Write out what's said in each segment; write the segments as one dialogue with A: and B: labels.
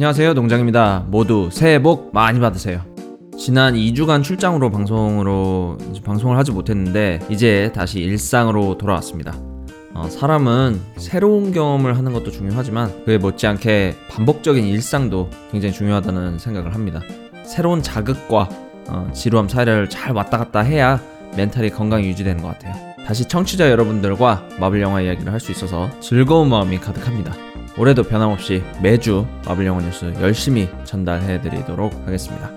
A: 안녕하세요 농장입니다. 모두 새해 복 많이 받으세요. 지난 2주간 출장으로 방송으로 방송을 하지 못했는데 이제 다시 일상으로 돌아왔습니다. 어, 사람은 새로운 경험을 하는 것도 중요하지만 그에 못지않게 반복적인 일상도 굉장히 중요하다는 생각을 합니다. 새로운 자극과 어, 지루함 사이를 잘 왔다 갔다 해야 멘탈이 건강히 유지되는 것 같아요. 다시 청취자 여러분들과 마블 영화 이야기를 할 수 있어서 즐거운 마음이 가득합니다 올해도 변함없이 매주 마블 영화 뉴스 열심히 전달해 드리도록 하겠습니다.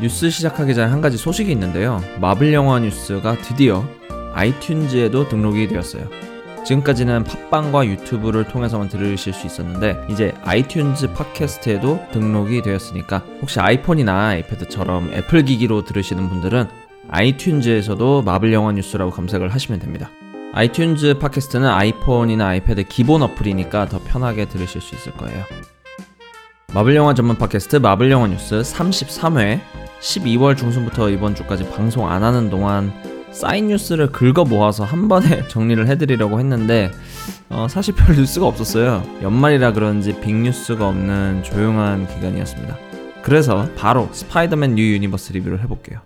A: 뉴스 시작하기 전에 한 가지 소식이 있는데요. 마블 영화 뉴스가 드디어 아이튠즈에도 등록이 되었어요. 지금까지는 팟빵과 유튜브를 통해서만 들으실 수 있었는데 이제 아이튠즈 팟캐스트에도 등록이 되었으니까 혹시 아이폰이나 아이패드처럼 애플 기기로 들으시는 분들은 아이튠즈에서도 마블 영화 뉴스라고 검색을 하시면 됩니다. 아이튠즈 팟캐스트는 아이폰이나 아이패드 기본 어플이니까 더 편하게 들으실 수 있을 거예요. 마블 영화 전문 팟캐스트 마블 영화 뉴스 33회 12월 중순부터 이번 주까지 방송 안 하는 동안 쌓인 뉴스를 긁어 모아서 한 번에 정리를 해드리려고 했는데 어, 사실 별 뉴스가 없었어요. 연말이라 그런지 빅뉴스가 없는 조용한 기간이었습니다. 그래서 바로 스파이더맨 뉴 유니버스 리뷰를 해볼게요.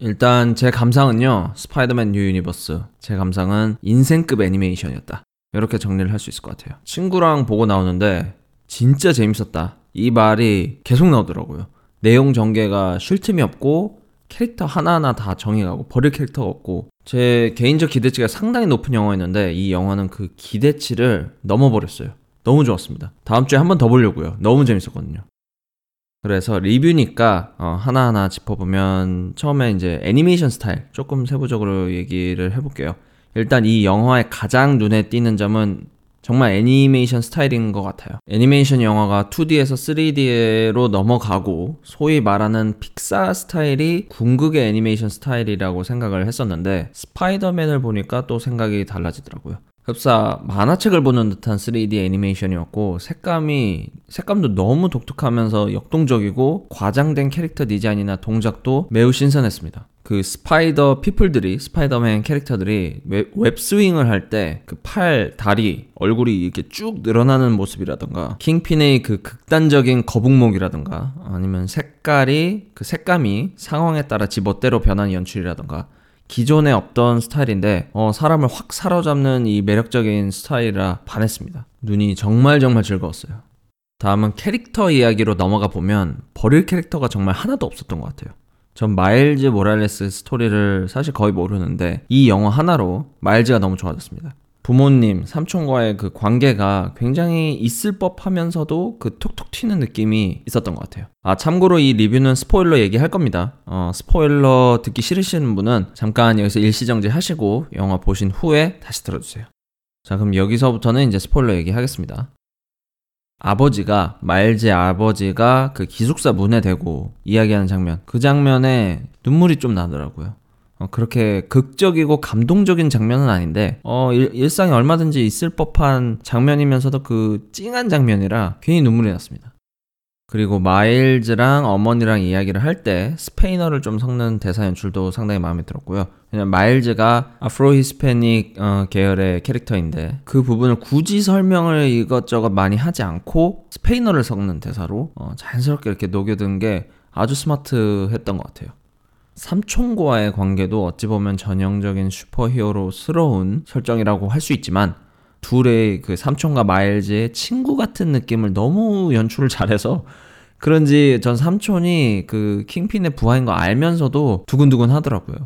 A: 일단 제 감상은요. 스파이더맨 뉴 유니버스. 제 감상은 인생급 애니메이션이었다. 이렇게 정리를 할 수 있을 것 같아요. 친구랑 보고 나오는데 진짜 재밌었다. 이 말이 계속 나오더라고요. 내용 전개가 쉴 틈이 없고 캐릭터 하나하나 다 정이 가고 버릴 캐릭터가 없고 제 개인적 기대치가 상당히 높은 영화였는데 이 영화는 그 기대치를 넘어버렸어요. 너무 좋았습니다. 다음 주에 한 번 더 보려고요. 너무 재밌었거든요. 그래서 리뷰니까 어, 하나하나 짚어보면 처음에 이제 애니메이션 스타일 조금 세부적으로 얘기를 해볼게요. 일단 이 영화의 가장 눈에 띄는 점은 정말 애니메이션 스타일인 것 같아요. 애니메이션 영화가 2D에서 3D로 넘어가고 소위 말하는 픽사 스타일이 궁극의 애니메이션 스타일이라고 생각을 했었는데 스파이더맨을 보니까 또 생각이 달라지더라고요. 흡사 만화책을 보는 듯한 3D 애니메이션이었고 색감이 색감도 너무 독특하면서 역동적이고 과장된 캐릭터 디자인이나 동작도 매우 신선했습니다. 그 Spider People들이 스파이더맨 캐릭터들이 web, web swing을 할 때 그 팔, 다리, 얼굴이 이렇게 쭉 늘어나는 모습이라던가 킹핀의 그 극단적인 거북목이라던가 아니면 색깔이 그 색감이 상황에 따라 지멋대로 변하는 연출이라던가 기존에 없던 스타일인데 어, 사람을 확 사로잡는 이 매력적인 스타일이라 반했습니다. 눈이 정말 정말 즐거웠어요. 다음은 캐릭터 이야기로 넘어가 보면 버릴 캐릭터가 정말 하나도 없었던 것 같아요. 전 마일즈 모랄레스 스토리를 사실 거의 모르는데 이 영화 하나로 마일즈가 너무 좋아졌습니다. 부모님, 삼촌과의 그 관계가 굉장히 있을 법 하면서도 그 톡톡 튀는 느낌이 있었던 것 같아요. 아, 참고로 이 리뷰는 스포일러 얘기할 겁니다. 어, 스포일러 듣기 싫으시는 분은 잠깐 여기서 일시정지 하시고 영화 보신 후에 다시 들어주세요. 자, 그럼 여기서부터는 이제 스포일러 얘기하겠습니다. 아버지가, 마일즈의 아버지가 그 기숙사 문에 대고 이야기하는 장면, 그 장면에 눈물이 좀 나더라고요. 어, 그렇게 극적이고 감동적인 장면은 아닌데 어, 일, 상에 얼마든지 있을 법한 장면이면서도 그 찡한 장면이라 괜히 눈물이 났습니다. 그리고 마일즈랑 어머니랑 이야기를 할 때 스페인어를 좀 섞는 대사 연출도 상당히 마음에 들었고요. 왜냐면 마일즈가 아프로 히스패닉 어, 계열의 캐릭터인데 그 부분을 굳이 설명을 이것저것 많이 하지 않고 스페인어를 섞는 대사로 어, 자연스럽게 이렇게 녹여든 게 아주 스마트했던 것 같아요. 삼촌과의 관계도 어찌 보면 전형적인 슈퍼히어로스러운 설정이라고 할 수 있지만 둘의 그 삼촌과 마일즈의 친구 같은 느낌을 너무 연출을 잘해서 그런지 전 삼촌이 그 킹핀의 부하인 거 알면서도 두근두근 하더라고요.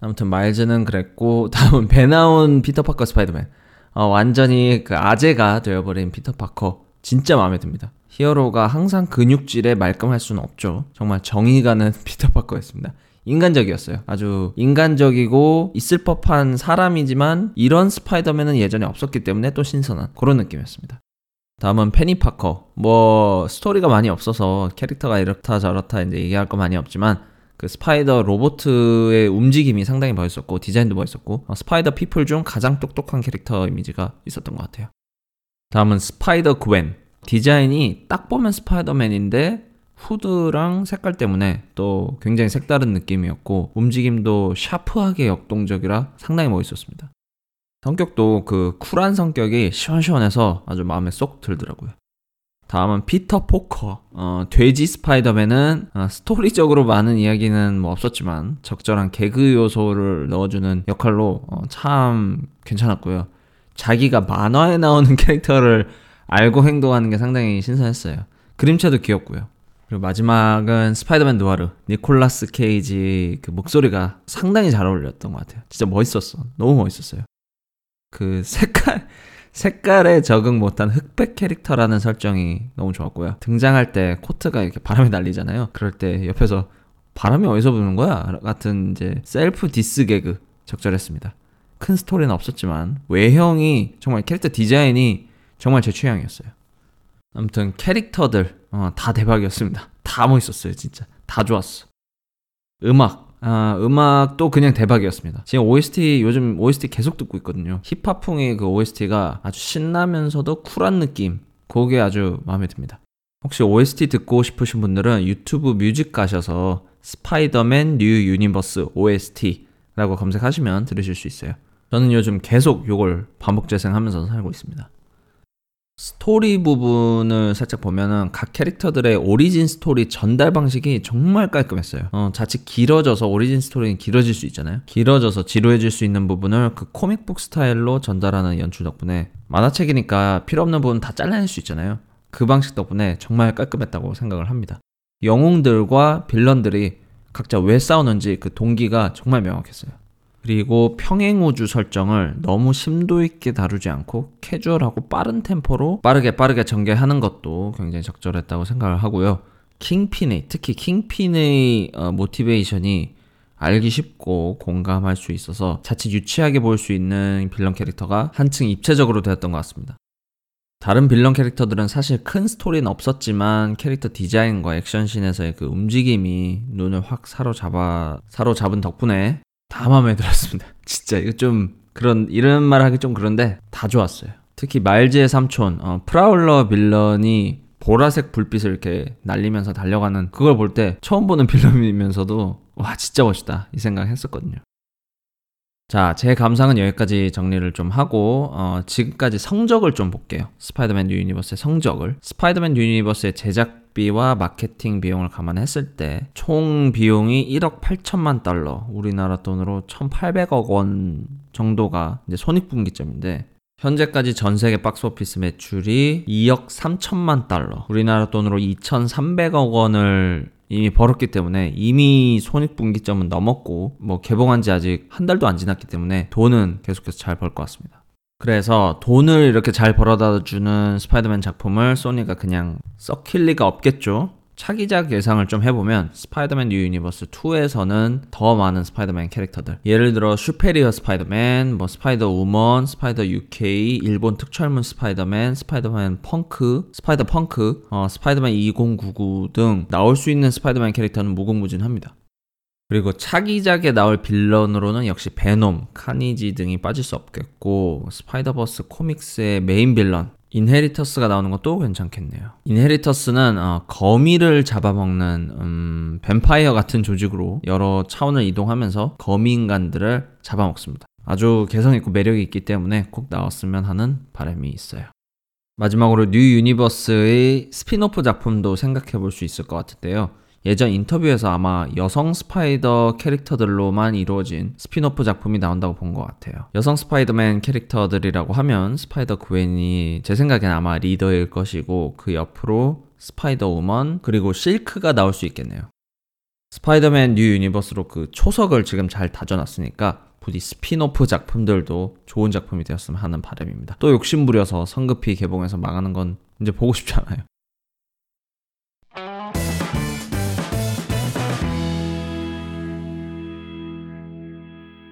A: 아무튼 마일즈는 그랬고 다음은 배 나온 피터 파커 스파이더맨. 어, 완전히 그 아재가 되어버린 피터 파커 진짜 마음에 듭니다. 히어로가 항상 근육질에 말끔할 수는 없죠. 정말 정이 가는 피터 파커였습니다. 인간적이었어요. 아주 인간적이고 있을 법한 사람이지만 이런 스파이더맨은 예전에 없었기 때문에 또 신선한 그런 느낌이었습니다. 다음은 페니 파커. 뭐 스토리가 많이 없어서 캐릭터가 이렇다 저렇다 이제 얘기할 거 많이 없지만 그 스파이더 로보트의 움직임이 상당히 멋있었고 디자인도 멋있었고 어, 스파이더 피플 중 가장 똑똑한 캐릭터 이미지가 있었던 것 같아요. 다음은 스파이더 그웬. 디자인이 딱 보면 스파이더맨인데 후드랑 색깔 때문에 또 굉장히 색다른 느낌이었고 움직임도 샤프하게 역동적이라 상당히 멋있었습니다. 성격도 그 쿨한 성격이 시원시원해서 아주 마음에 쏙 들더라고요. 다음은 피터 포커. 어, 돼지 스파이더맨은 어, 스토리적으로 많은 이야기는 뭐 없었지만 적절한 개그 요소를 넣어주는 역할로 어, 참 괜찮았고요. 자기가 만화에 나오는 캐릭터를 알고 행동하는 게 상당히 신선했어요. 그림체도 귀엽고요. 그리고 마지막은 스파이더맨 누아르 니콜라스 케이지 그 목소리가 상당히 잘 어울렸던 것 같아요. 진짜 멋있었어. 너무 멋있었어요. 그 색깔 색깔에 적응 못한 흑백 캐릭터라는 설정이 너무 좋았고요. 등장할 때 코트가 이렇게 바람에 날리잖아요. 그럴 때 옆에서 바람이 어디서 부는 거야? 같은 이제 셀프 디스 개그 적절했습니다. 큰 스토리는 없었지만 외형이 정말 캐릭터 디자인이 정말 제 취향이었어요. 아무튼 캐릭터들 어, 다 대박이었습니다. 다 멋있었어요, 진짜. 다 좋았어. 음악 아, 음악도 그냥 대박이었습니다. 지금 OST 요즘 OST 계속 듣고 있거든요. 힙합풍의 그 OST가 아주 신나면서도 쿨한 느낌. 그게 아주 마음에 듭니다. 혹시 OST 듣고 싶으신 분들은 유튜브 뮤직 가셔서 스파이더맨 뉴 유니버스 OST라고 검색하시면 들으실 수 있어요. 저는 요즘 계속 이걸 반복 재생하면서 살고 있습니다. 스토리 부분을 살짝 보면은 각 캐릭터들의 origin story 전달 방식이 정말 깔끔했어요. 어, 자칫 길어져서 origin story는 길어질 수 있잖아요. 길어져서 지루해질 수 있는 부분을 그 comic book 스타일로 전달하는 연출 덕분에 만화책이니까 필요 없는 부분 다 잘라낼 수 있잖아요. 그 방식 덕분에 정말 깔끔했다고 생각을 합니다. 영웅들과 빌런들이 각자 왜 싸우는지 그 동기가 정말 명확했어요. 그리고 평행우주 설정을 너무 심도 있게 다루지 않고 캐주얼하고 빠른 템포로 빠르게 빠르게 전개하는 것도 굉장히 적절했다고 생각을 하고요. 킹핀의 특히 킹핀의 어, 모티베이션이 알기 쉽고 공감할 수 있어서 자칫 유치하게 보일 수 있는 빌런 캐릭터가 한층 입체적으로 되었던 것 같습니다. 다른 빌런 캐릭터들은 사실 큰 스토리는 없었지만 캐릭터 디자인과 액션씬에서의 그 움직임이 눈을 확 사로잡아 사로잡은 덕분에 다 마음에 들었습니다. 진짜 이거 좀 그런 이런 말 하기 좀 그런데 다 좋았어요. 특히 마일즈의 삼촌 어, 프라울러 빌런이 보라색 불빛을 이렇게 날리면서 달려가는 그걸 볼 때 처음 보는 빌런이면서도 와 진짜 멋있다 이 생각 했었거든요. 자, 제 감상은 여기까지 정리를 좀 하고 어, 지금까지 성적을 좀 볼게요. 스파이더맨 뉴 유니버스의 성적을. 스파이더맨 뉴 유니버스의 제작비와 마케팅 비용을 감안했을 때 총 비용이 1억 8천만 달러, 우리나라 돈으로 1,800억 원 정도가 이제 손익분기점인데 현재까지 전 세계 박스오피스 매출이 2억 3천만 달러, 우리나라 돈으로 2,300억 원을 이미 벌었기 때문에 이미 손익분기점은 넘었고 뭐 개봉한 지 아직 한 달도 안 지났기 때문에 돈은 계속해서 잘 벌 것 같습니다. 그래서 돈을 이렇게 잘 벌어다 주는 스파이더맨 작품을 소니가 그냥 썩힐 리가 없겠죠. 차기작 예상을 좀 해보면 스파이더맨 뉴 유니버스 2에서는 더 많은 스파이더맨 캐릭터들 예를 들어 슈페리어 스파이더맨, 뭐 스파이더 우먼, 스파이더 UK, 일본 특촬물 스파이더맨, 스파이더맨 펑크, 스파이더 펑크, 어, 스파이더맨 2099 등 나올 수 있는 스파이더맨 캐릭터는 무궁무진합니다. 그리고 차기작에 나올 빌런으로는 역시 베놈, 카니지 등이 빠질 수 없겠고 스파이더버스 코믹스의 메인 빌런 인헤리터스가 나오는 것도 괜찮겠네요. 인헤리터스는 어, 거미를 잡아먹는 음, 뱀파이어 같은 조직으로 여러 차원을 이동하면서 거미 인간들을 잡아먹습니다. 아주 개성 있고 매력이 있기 때문에 꼭 나왔으면 하는 바람이 있어요. 마지막으로 뉴 유니버스의 스피노프 작품도 생각해 볼 수 있을 것 같은데요. 예전 인터뷰에서 아마 여성 스파이더 캐릭터들로만 이루어진 스피노프 작품이 나온다고 본 것 같아요. 여성 스파이더맨 캐릭터들이라고 하면 스파이더 그웬이 제 생각엔 아마 리더일 것이고 그 옆으로 스파이더 우먼 그리고 실크가 나올 수 있겠네요. 스파이더맨 뉴 유니버스로 그 초석을 지금 잘 다져놨으니까 부디 스피노프 작품들도 좋은 작품이 되었으면 하는 바람입니다. 또 욕심부려서 성급히 개봉해서 망하는 건 이제 보고 싶지 않아요.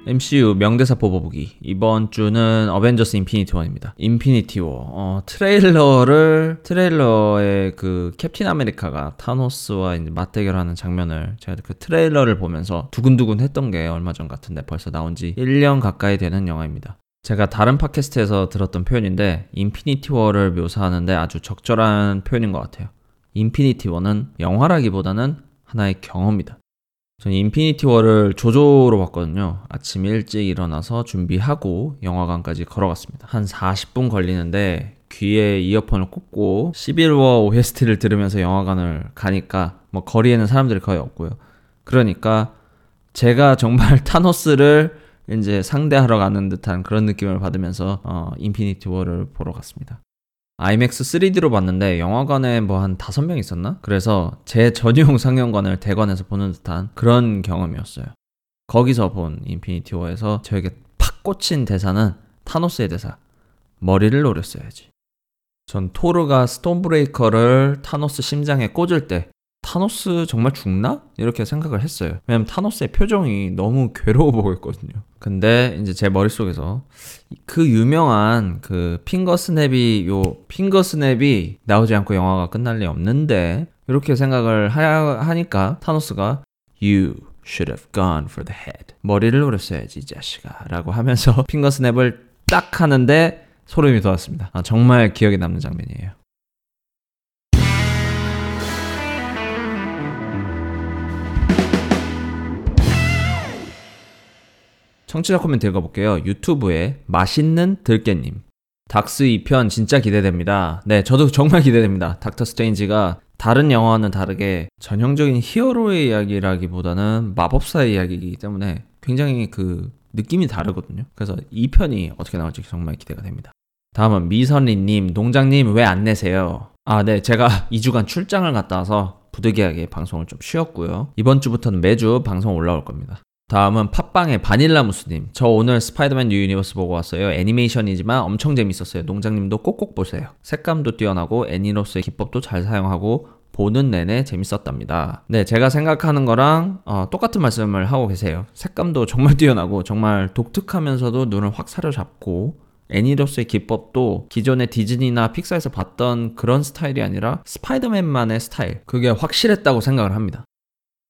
A: MCU 명대사 뽑아보기 이번 주는 어벤져스 인피니티 워입니다. 인피니티 워 어, 트레일러를 트레일러의 그 캡틴 아메리카가 타노스와 이제 맞대결하는 장면을 제가 그 트레일러를 보면서 두근두근 했던 게 얼마 전 같은데 벌써 나온 지 1년 가까이 되는 영화입니다. 제가 다른 팟캐스트에서 들었던 표현인데 인피니티 워를 묘사하는데 아주 적절한 표현인 것 같아요. 인피니티 워는 영화라기보다는 하나의 경험이다. 저는 인피니티 워를 조조로 봤거든요. 아침 일찍 일어나서 준비하고 영화관까지 걸어갔습니다. 한 40분 걸리는데 귀에 이어폰을 꽂고 11워 OST를 들으면서 영화관을 가니까 뭐 거리에는 사람들이 거의 없고요. 그러니까 제가 정말 타노스를 이제 상대하러 가는 듯한 그런 느낌을 받으면서 어, 인피니티 워를 보러 갔습니다. IMAX 3D로 봤는데 영화관에 뭐 한 다섯 명 있었나? 그래서 제 전용 상영관을 대관해서 보는 듯한 그런 경험이었어요. 거기서 본 인피니티 워에서 저에게 팍 꽂힌 대사는 타노스의 대사. 머리를 노렸어야지. 전 토르가 스톤브레이커를 타노스 심장에 꽂을 때 타노스 정말 죽나? 이렇게 생각을 했어요. 왜냐면 타노스의 표정이 너무 괴로워 보였거든요. 근데 이제 제 머릿속에서 그 유명한 그 finger snap이 요 finger snap이 나오지 않고 영화가 끝날 리 없는데 이렇게 생각을 하, 하니까 타노스가 You should have gone for the head. 머리를 노렸어야지 이 자식아 라고 하면서 finger snap을 딱 하는데 소름이 돋았습니다. 아, 정말 기억에 남는 장면이에요. 청취자 코멘트 읽어볼게요. 유튜브에 맛있는 들깨님. 닥스 2편 진짜 기대됩니다. 네, 저도 정말 기대됩니다. 닥터 스트레인지가 다른 영화와는 다르게 전형적인 히어로의 이야기라기보다는 마법사의 이야기이기 때문에 굉장히 그 느낌이 다르거든요. 그래서 2편이 어떻게 나올지 정말 기대가 됩니다. 다음은 미선리님, 농장님 왜 안 내세요? 아, 네. 제가 2주간 출장을 갔다 와서 부득이하게 방송을 좀 쉬었고요. 이번 주부터는 매주 방송 올라올 겁니다. 다음은 팟빵의 바닐라무스님. 저 오늘 스파이더맨 뉴 유니버스 보고 왔어요. 애니메이션이지만 엄청 재밌었어요. 농장님도 꼭꼭 보세요. 색감도 뛰어나고 애니로서의 기법도 잘 사용하고 보는 내내 재밌었답니다. 네, 제가 생각하는 거랑 어, 똑같은 말씀을 하고 계세요. 색감도 정말 뛰어나고 정말 독특하면서도 눈을 확 사로잡고 애니로서의 기법도 기존의 디즈니나 픽사에서 봤던 그런 스타일이 아니라 스파이더맨만의 스타일. 그게 확실했다고 생각을 합니다.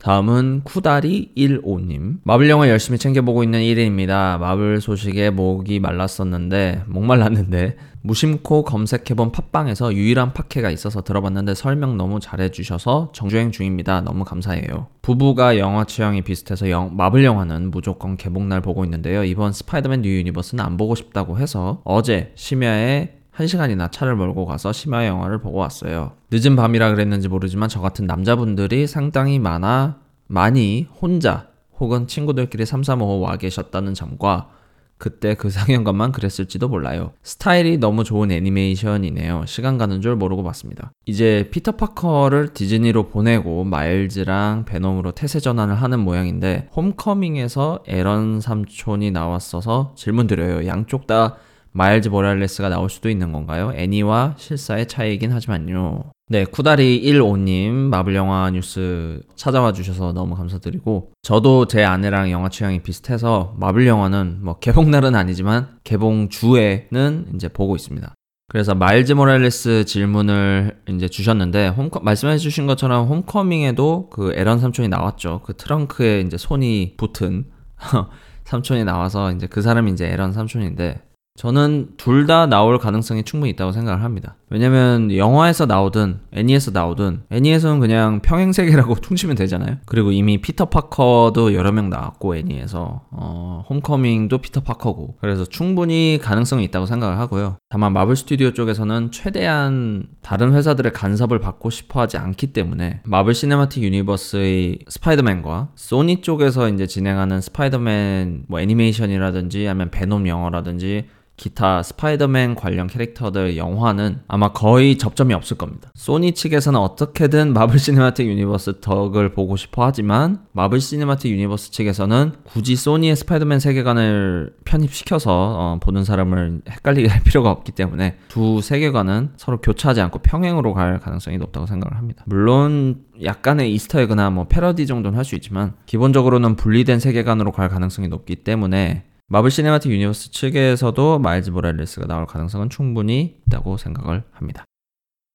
A: 다음은 쿠다리 15님. 마블 영화 열심히 챙겨보고 있는 1인입니다. 마블 소식에 목이 말랐었는데, 목말랐는데, 무심코 검색해본 팟빵에서 유일한 팟캐가 있어서 들어봤는데 설명 너무 잘해주셔서 정주행 중입니다. 너무 감사해요. 부부가 영화 취향이 비슷해서 영, 마블 영화는 무조건 개봉날 보고 있는데요. 이번 스파이더맨 뉴 유니버스는 안 보고 싶다고 해서 어제 심야에 1시간이나 차를 몰고 가서 심야 영화를 보고 왔어요. 늦은 밤이라 그랬는지 모르지만 저 같은 남자분들이 상당히 많아 많이 혼자 혹은 친구들끼리 335와 계셨다는 점과 그때 그 상영관만 그랬을지도 몰라요. 스타일이 너무 좋은 애니메이션이네요. 시간 가는 줄 모르고 봤습니다. 이제 피터 파커를 디즈니로 보내고 마일즈랑 베놈으로 태세 전환을 하는 모양인데 홈커밍에서 에런 삼촌이 나왔어서 질문 드려요. 양쪽 다 마일즈 모랄레스가 나올 수도 있는 건가요? 애니와 실사의 차이이긴 하지만요. 네, 쿠다리 15님 마블 영화 뉴스 찾아와 주셔서 너무 감사드리고 저도 제 아내랑 영화 취향이 비슷해서 마블 영화는 뭐 개봉날은 아니지만 개봉 주에는 이제 보고 있습니다. 그래서 마일즈 모랄레스 질문을 이제 주셨는데 홈커, 말씀해 주신 것처럼 홈커밍에도 그 에런 삼촌이 나왔죠. 그 트렁크에 이제 손이 붙은 삼촌이 나와서 이제 그 사람이 이제 에런 삼촌인데 저는 둘 다 나올 가능성이 충분히 있다고 생각을 합니다. 왜냐면 영화에서 나오든 애니에서 나오든 애니에서는 그냥 평행세계라고 퉁치면 되잖아요. 그리고 이미 피터 파커도 여러 명 나왔고 애니에서 어, 홈커밍도 피터 파커고 그래서 충분히 가능성이 있다고 생각을 하고요. 다만 마블 스튜디오 쪽에서는 최대한 다른 회사들의 간섭을 받고 싶어 하지 않기 때문에 마블 시네마틱 유니버스의 스파이더맨과 소니 쪽에서 이제 진행하는 스파이더맨 뭐 애니메이션이라든지 아니면 베놈 영화라든지 기타 스파이더맨 관련 캐릭터들 영화는 아마 거의 접점이 없을 겁니다. 소니 측에서는 어떻게든 마블 시네마틱 유니버스 덕을 보고 싶어 하지만 마블 시네마틱 유니버스 측에서는 굳이 소니의 스파이더맨 세계관을 편입시켜서 어, 보는 사람을 헷갈리게 할 필요가 없기 때문에 두 세계관은 서로 교차하지 않고 평행으로 갈 가능성이 높다고 생각을 합니다. 물론 약간의 Easter egg나 뭐 패러디 정도는 할 수 있지만 기본적으로는 분리된 세계관으로 갈 가능성이 높기 때문에 마블 시네마틱 유니버스 측에서도 마일즈 모랄레스가 나올 가능성은 충분히 있다고 생각을 합니다.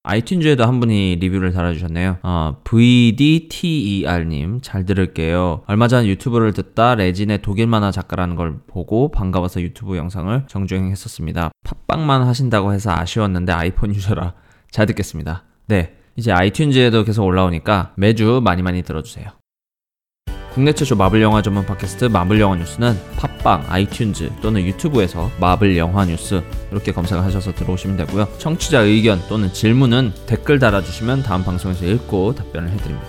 A: 아이튠즈에도 한 분이 리뷰를 달아주셨네요. 어, VDTER님, 잘 들을게요. 얼마 전 유튜브를 듣다 레진의 독일 만화 작가라는 걸 보고 반가워서 유튜브 영상을 정주행했었습니다. 팟빵만 하신다고 해서 아쉬웠는데 아이폰 유저라 잘 듣겠습니다. 네, 이제 아이튠즈에도 계속 올라오니까 매주 많이 많이 들어주세요. 국내 최초 마블 영화 전문 팟캐스트 마블 영화 뉴스는 팟빵, 아이튠즈 또는 유튜브에서 마블 영화 뉴스 이렇게 검색을 하셔서 들어오시면 되고요. 청취자 의견 또는 질문은 댓글 달아주시면 다음 방송에서 읽고 답변을 해드립니다.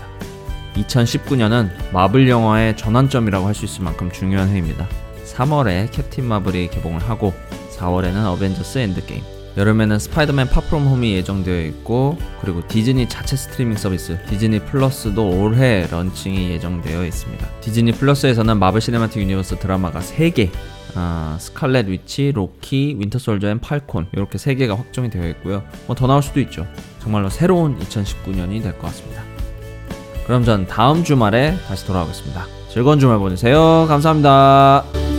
A: 2019년은 마블 영화의 전환점이라고 할 수 있을 만큼 중요한 해입니다. 3월에 캡틴 마블이 개봉을 하고 4월에는 어벤져스 엔드게임 여름에는 스파이더맨 파프롬 홈이 예정되어 있고 그리고 디즈니 자체 스트리밍 서비스 디즈니 플러스도 올해 런칭이 예정되어 있습니다. 디즈니 플러스에서는 마블 시네마틱 유니버스 드라마가 3개 아, 스칼렛 위치, 로키, 윈터 솔저 앤 팔콘 이렇게 3개가 확정이 되어 있고요. 뭐 더 나올 수도 있죠. 정말로 새로운 2019년이 될 것 같습니다. 그럼 전 다음 주말에 다시 돌아오겠습니다. 즐거운 주말 보내세요. 감사합니다.